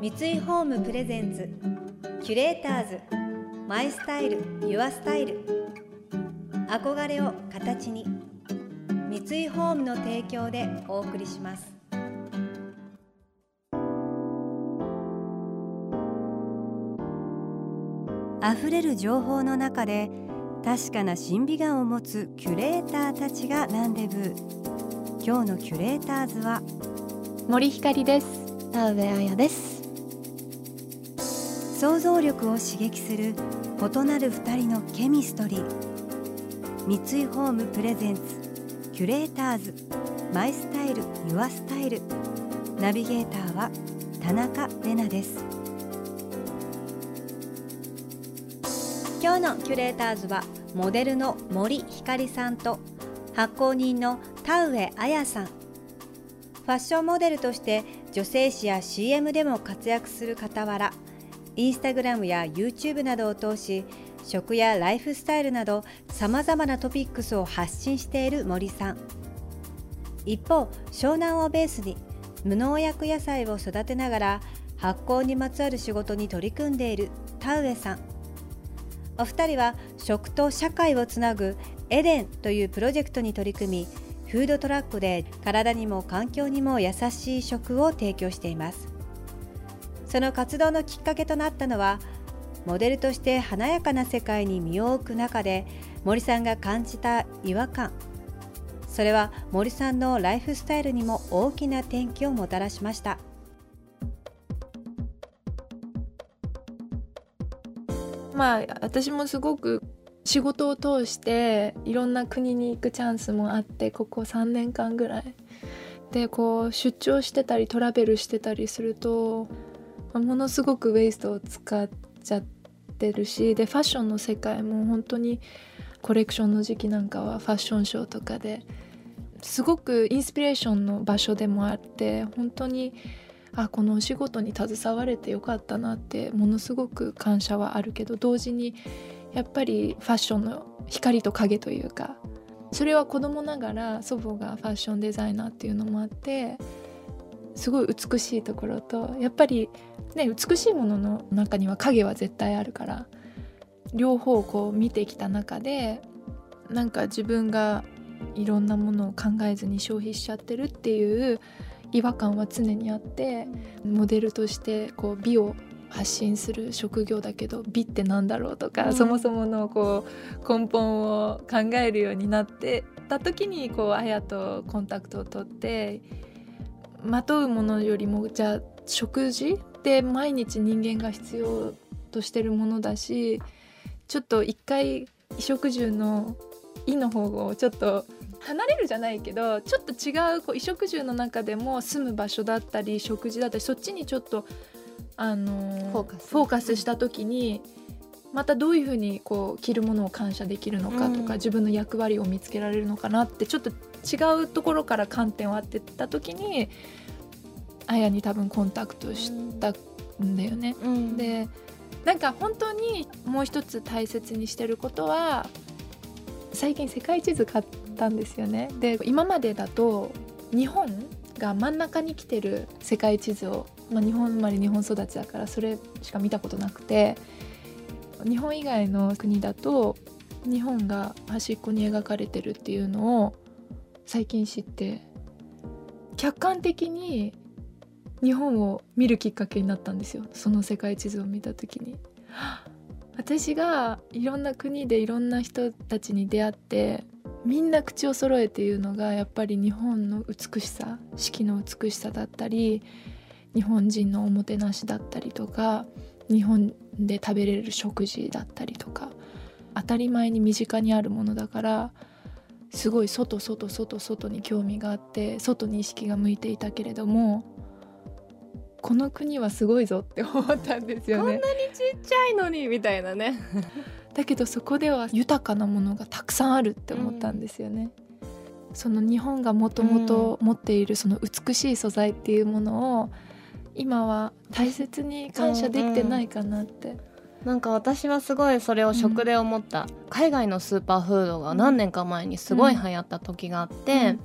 三井ホームプレゼンツキュレーターズマイスタイルユアスタイル。憧れを形に三井ホームの提供でお送りします。溢れる情報の中で確かな審美眼を持つキュレーターたちがランデブー。今日のキュレーターズは森ひかりです。田上彩です想像力を刺激する異なる二人のケミストリー。三井ホームプレゼンツキュレーターズ。マイスタイルユアスタイル。ナビゲーターは田中れなです。今日のキュレーターズはモデルの森ひかりさんと発行人の田上彩さん。ファッションモデルとして女性誌や CM でも活躍する傍らインスタグラムや YouTube などを通し食やライフスタイルなどさまざまなトピックスを発信している森さん。一方湘南をベースに無農薬野菜を育てながら発酵にまつわる仕事に取り組んでいる田上さん。お二人は食と社会をつなぐエデンというプロジェクトに取り組みフードトラックで体にも環境にも優しい食を提供しています。その活動のきっかけとなったのはモデルとして華やかな世界に身を置く中で森さんが感じた違和感。それは森さんのライフスタイルにも大きな転機をもたらしました。まあ私もすごく仕事を通していろんな国に行くチャンスもあってここ3年間ぐらい。でこう出張してたりトラベルしてたりするとものすごくウェイストを使っちゃってるしでファッションの世界も本当にコレクションの時期なんかはファッションショーとかですごくインスピレーションの場所でもあって本当にあこのお仕事に携われてよかったなってものすごく感謝はあるけど同時にやっぱりファッションの光と影というかそれは子供ながら祖母がファッションデザイナーっていうのもあってすごい美しいところとやっぱりね美しいものの中には影は絶対あるから両方こう見てきた中でなんか自分がいろんなものを考えずに消費しちゃってるっていう違和感は常にあってモデルとしてこう美を発信する職業だけど美ってなんだろうとか、うん、そもそものこう根本を考えるようになってた時にこうあやとコンタクトを取ってまとうものよりもじゃあ食事って毎日人間が必要としてるものだしちょっと一回衣食住の「い」の方をちょっと離れるじゃないけどちょっと違うこう衣食住の中でも住む場所だったり食事だったりそっちにちょっとあのフォーカスした時にまたどういうふうにこう着るものを感謝できるのかとか、うん、自分の役割を見つけられるのかなってちょっと違うところから観点を当てた時にあやに多分コンタクトしたんだよね。うん、でなんか本当にもう一つ大切にしてることは最近世界地図買ったんですよね。で今までだと日本が真ん中に来てる世界地図を、まあ、日本生まれ日本育ちだからそれしか見たことなくて日本以外の国だと日本が端っこに描かれてるっていうのを最近知って客観的に日本を見るきっかけになったんですよその世界地図を見た時に。私がいろんな国でいろんな人たちに出会ってみんな口を揃えて言うのがやっぱり日本の美しさ四季の美しさだったり日本人のおもてなしだったりとか日本で食べれる食事だったりとか当たり前に身近にあるものだからすごい外外外外に興味があって外に意識が向いていたけれどもこの国はすごいぞって思ったんですよね。こんなにちっちゃいのにみたいなねだけどそこでは豊かなものがたくさんあるって思ったんですよね。うん、その日本がもともと持っているその美しい素材っていうものを今は大切に感謝できてないかなって。うんうんなんか私はすごいそれを食で思った、うん、海外のスーパーフードが何年か前にすごい流行った時があって、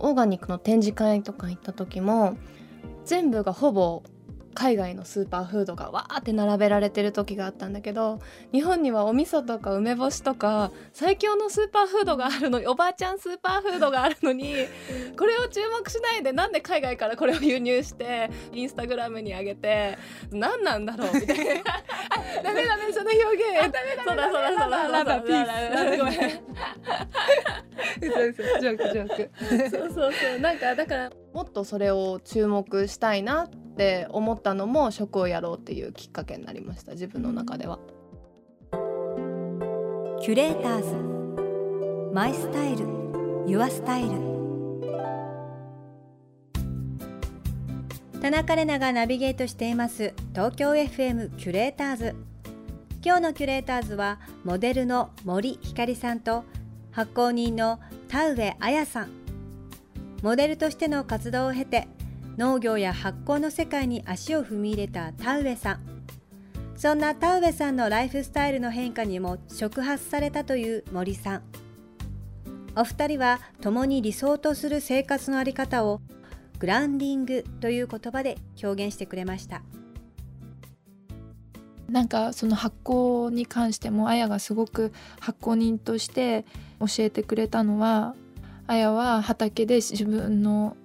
うん、オーガニックの展示会とか行った時も全部がほぼ海外のスーパーフードがわーって並べられてる時があったんだけど日本にはお味噌とか梅干しとか最強のスーパーフードがあるのにおばあちゃんスーパーフードがあるのに これを注目しないでなんで海外からこれを輸入してインスタグラムに上げて何なんだろうみたいな。ダメダメその表現。ダメダメそうだそうだそうだラブアンドピースごめんジョークジョークそうそうそうなんかだからもっとそれを注目したいなって思ったのも食をやろうっていうきっかけになりました自分の中では。キュレーターズ。マイスタイル。ユアスタイル。田中れながナビゲートしています。東京 FM キュレーターズ。今日のキュレーターズはモデルの森ひかりさんと発行人の田上彩さん。モデルとしての活動を経て農業や発酵の世界に足を踏み入れた田上さん。そんな田上さんのライフスタイルの変化にも触発されたという森さん。お二人は共に理想とする生活のあり方をグランディングという言葉で表現してくれました。なんかその発酵に関してもあやがすごく発酵人として教えてくれたのはあやは畑で自分の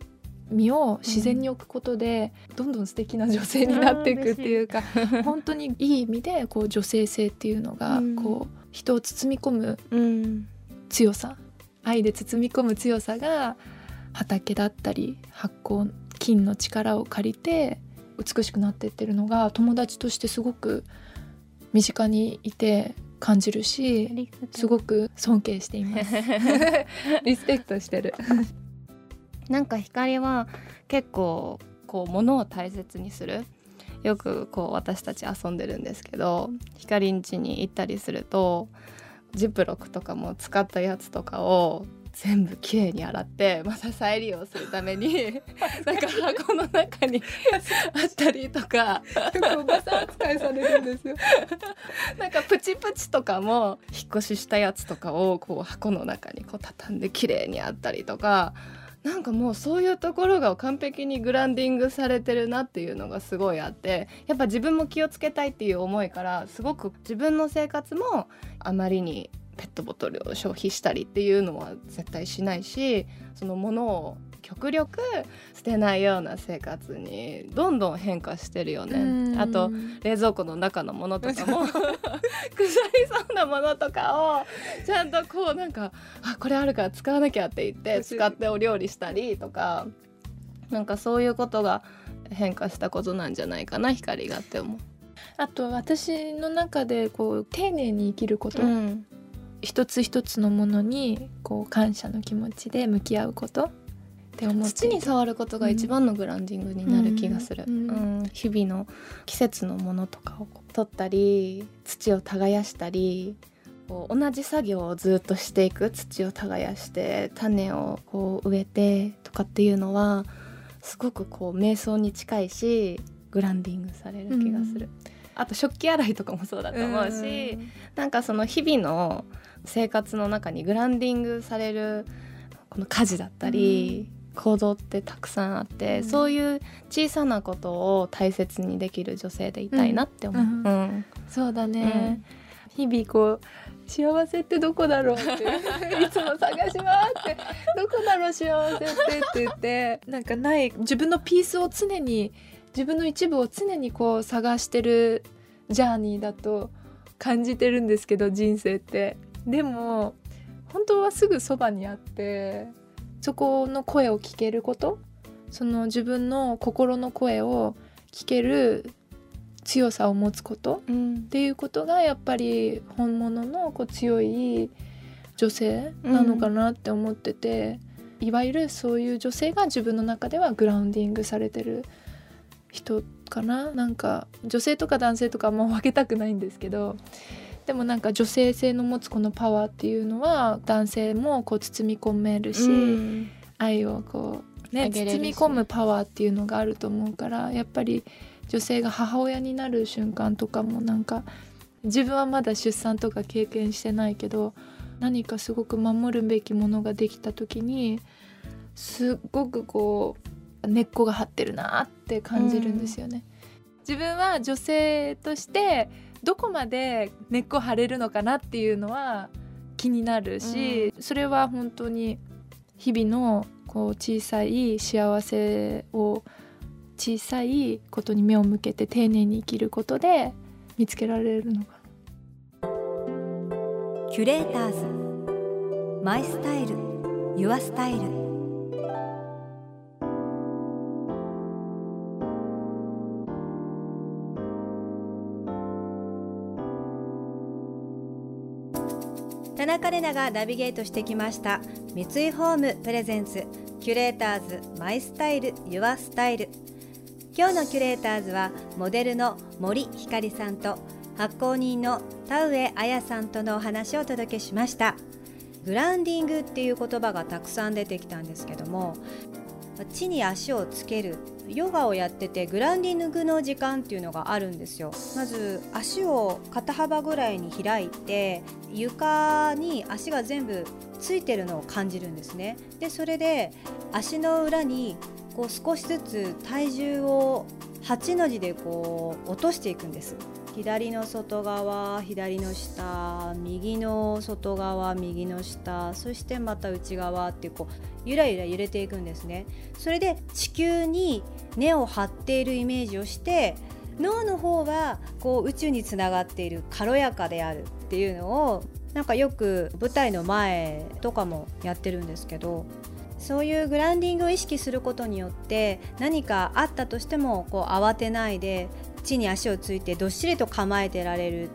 身を自然に置くことで、どんどん素敵な女性になっていくっていうか、本当にいい意味でこう女性性っていうのがうん。こう人を包み込むうん。強さ愛で包み込む強さが畑だったり発酵菌の力を借りて美しくなってってるのが友達としてすごく身近にいて感じるしすごく尊敬しています。リスペクトしてる。なんか光は結構こう物を大切にする。よくこう私たち遊んでるんですけど光ん家に行ったりするとジップロックとかも使ったやつとかを全部きれいに洗ってまた再利用するために なんか箱の中にあったりとか。おばさん扱いされるんですよ。なんかプチプチとかも引っ越ししたやつとかをこう箱の中にこう畳んで綺麗にあったりとか。なんかもうそういうところが完璧にグランディングされてるなっていうのがすごいあってやっぱ自分も気をつけたいっていう思いからすごく自分の生活もあまりにペットボトルを消費したりっていうのは絶対しないしそのものを極力捨てないような生活にどんどん変化してるよね。あと冷蔵庫の中のものとかも 腐りそうなものとかをちゃんとこうなんかあこれあるから使わなきゃって言って使ってお料理したりとかなんかそういうことが変化したことなんじゃないかな光がって思う。あと私の中でこう丁寧に生きること、うん一つ一つのものにこう感謝の気持ちで向き合うことって思って土に触ることが一番のグランディングになる気がする、うん。うん。日々の季節のものとかを取ったり土を耕したりこう同じ作業をずっとしていく土を耕して種をこう植えてとかっていうのはすごくこう瞑想に近いしグランディングされる気がする、あと食器洗いとかもそうだと思うし、なんかその日々の生活の中にグランディングされるこの家事だったり、行動ってたくさんあって、うん。そういう小さなことを大切にできる女性でいたいなって思う。うん。うん。そうだね、日々こう幸せってどこだろうって いつも探し回ってどこだろう幸せってって言ってなんかない自分のピースを常に自分の一部を常にこう探してるジャーニーだと感じてるんですけど人生ってでも本当はすぐそばにあってそこの声を聞けることその自分の心の声を聞ける強さを持つことうん。っていうことがやっぱり本物のこう強い女性なのかなって思ってて、いわゆるそういう女性が自分の中ではグラウンディングされてる人かな。なんか女性とか男性とかあんま分けたくないんですけどでもなんか女性性の持つこのパワーっていうのは男性もこう包み込めるし、うん。愛をこうね包み込むパワーっていうのがあると思うからやっぱり女性が母親になる瞬間とかもなんか自分はまだ出産とか経験してないけど何かすごく守るべきものができた時にすっごくこう根っこが張ってるなって感じるんですよね。自分は女性としてどこまで根っこ張れるのかなっていうのは気になるし、それは本当に日々のこう小さい幸せを小さいことに目を向けて丁寧に生きることで見つけられるのかキュレーターズ。マイスタイル。ユアスタイル田中れながナビゲートしてきました。三井ホームプレゼンツ。キュレーターズマイスタイルユアスタイル。今日のキュレーターズはモデルの森ひかりさんと発行人の田上彩さんとのお話をお届けしました。グラウンディングっていう言葉がたくさん出てきたんですけども地に足をつけるヨガをやっててグランディングの時間っていうのがあるんですよ。まず足を肩幅ぐらいに開いて床に足が全部ついてるのを感じるんですね。でそれで足の裏にこう少しずつ体重を8の字でこう落としていくんです。左の外側左の下右の外側右の下そしてまた内側ってこうゆらゆら揺れていくんですね。それで地球に根を張っているイメージをして脳の方はこう宇宙につながっている軽やかであるっていうのをなんかよく舞台の前とかもやってるんですけどそういうグランディングを意識することによって何かあったとしてもこう慌てないで地に足をついてどっしりと構えてられる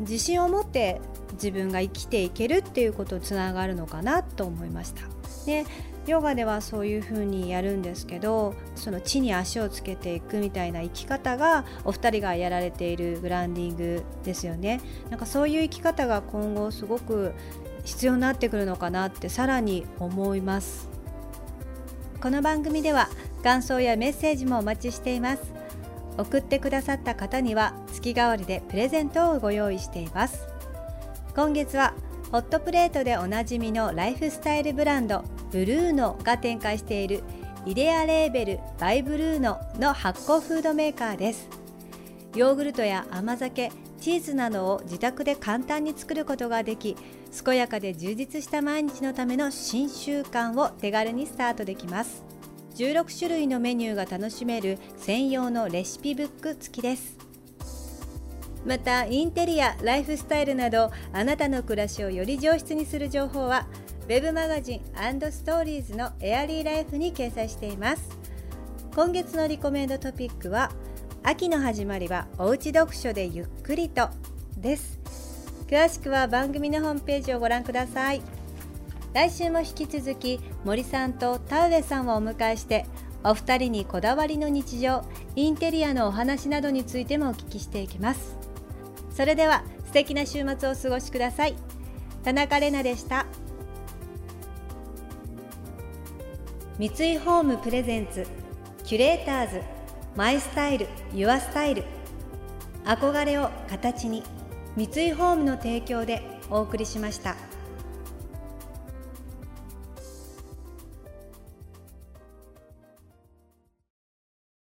自信を持って自分が生きていけるっていうことつながるのかなと思いました。でヨガではそういう風にやるんですけどその地に足をつけていくみたいな生き方がお二人がやられているグランディングですよね。なんかそういう生き方が今後すごく必要になってくるのかなってさらに思います。この番組では感想やメッセージもお待ちしています。送ってくださった方には月替わりでプレゼントをご用意しています。今月はホットプレートでおなじみのライフスタイルブランドブルーノが展開しているイデアレーベルバイブルーノの発酵フードメーカーです。ヨーグルトや甘酒チーズなどを自宅で簡単に作ることができ健やかで充実した毎日のための新習慣を手軽にスタートできます。16種類のメニューが楽しめる専用のレシピブック付きです。またインテリアライフスタイルなどあなたの暮らしをより上質にする情報はウェブマガジンストーリーズのエアリーライフに掲載しています。今月のリコメンドトピックは秋の始まりはおうち読書でゆっくりとです。詳しくは番組のホームページをご覧ください。来週も引き続き森さんと田上さんをお迎えしてお二人にこだわりの日常インテリアのお話などについてもお聞きしていきます。それでは素敵な週末をお過ごしください。田中れなでした。三井ホームプレゼンツキュレーターズマイスタイルユアスタイル。憧れを形に三井ホームの提供でお送りしました。